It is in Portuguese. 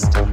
podcast.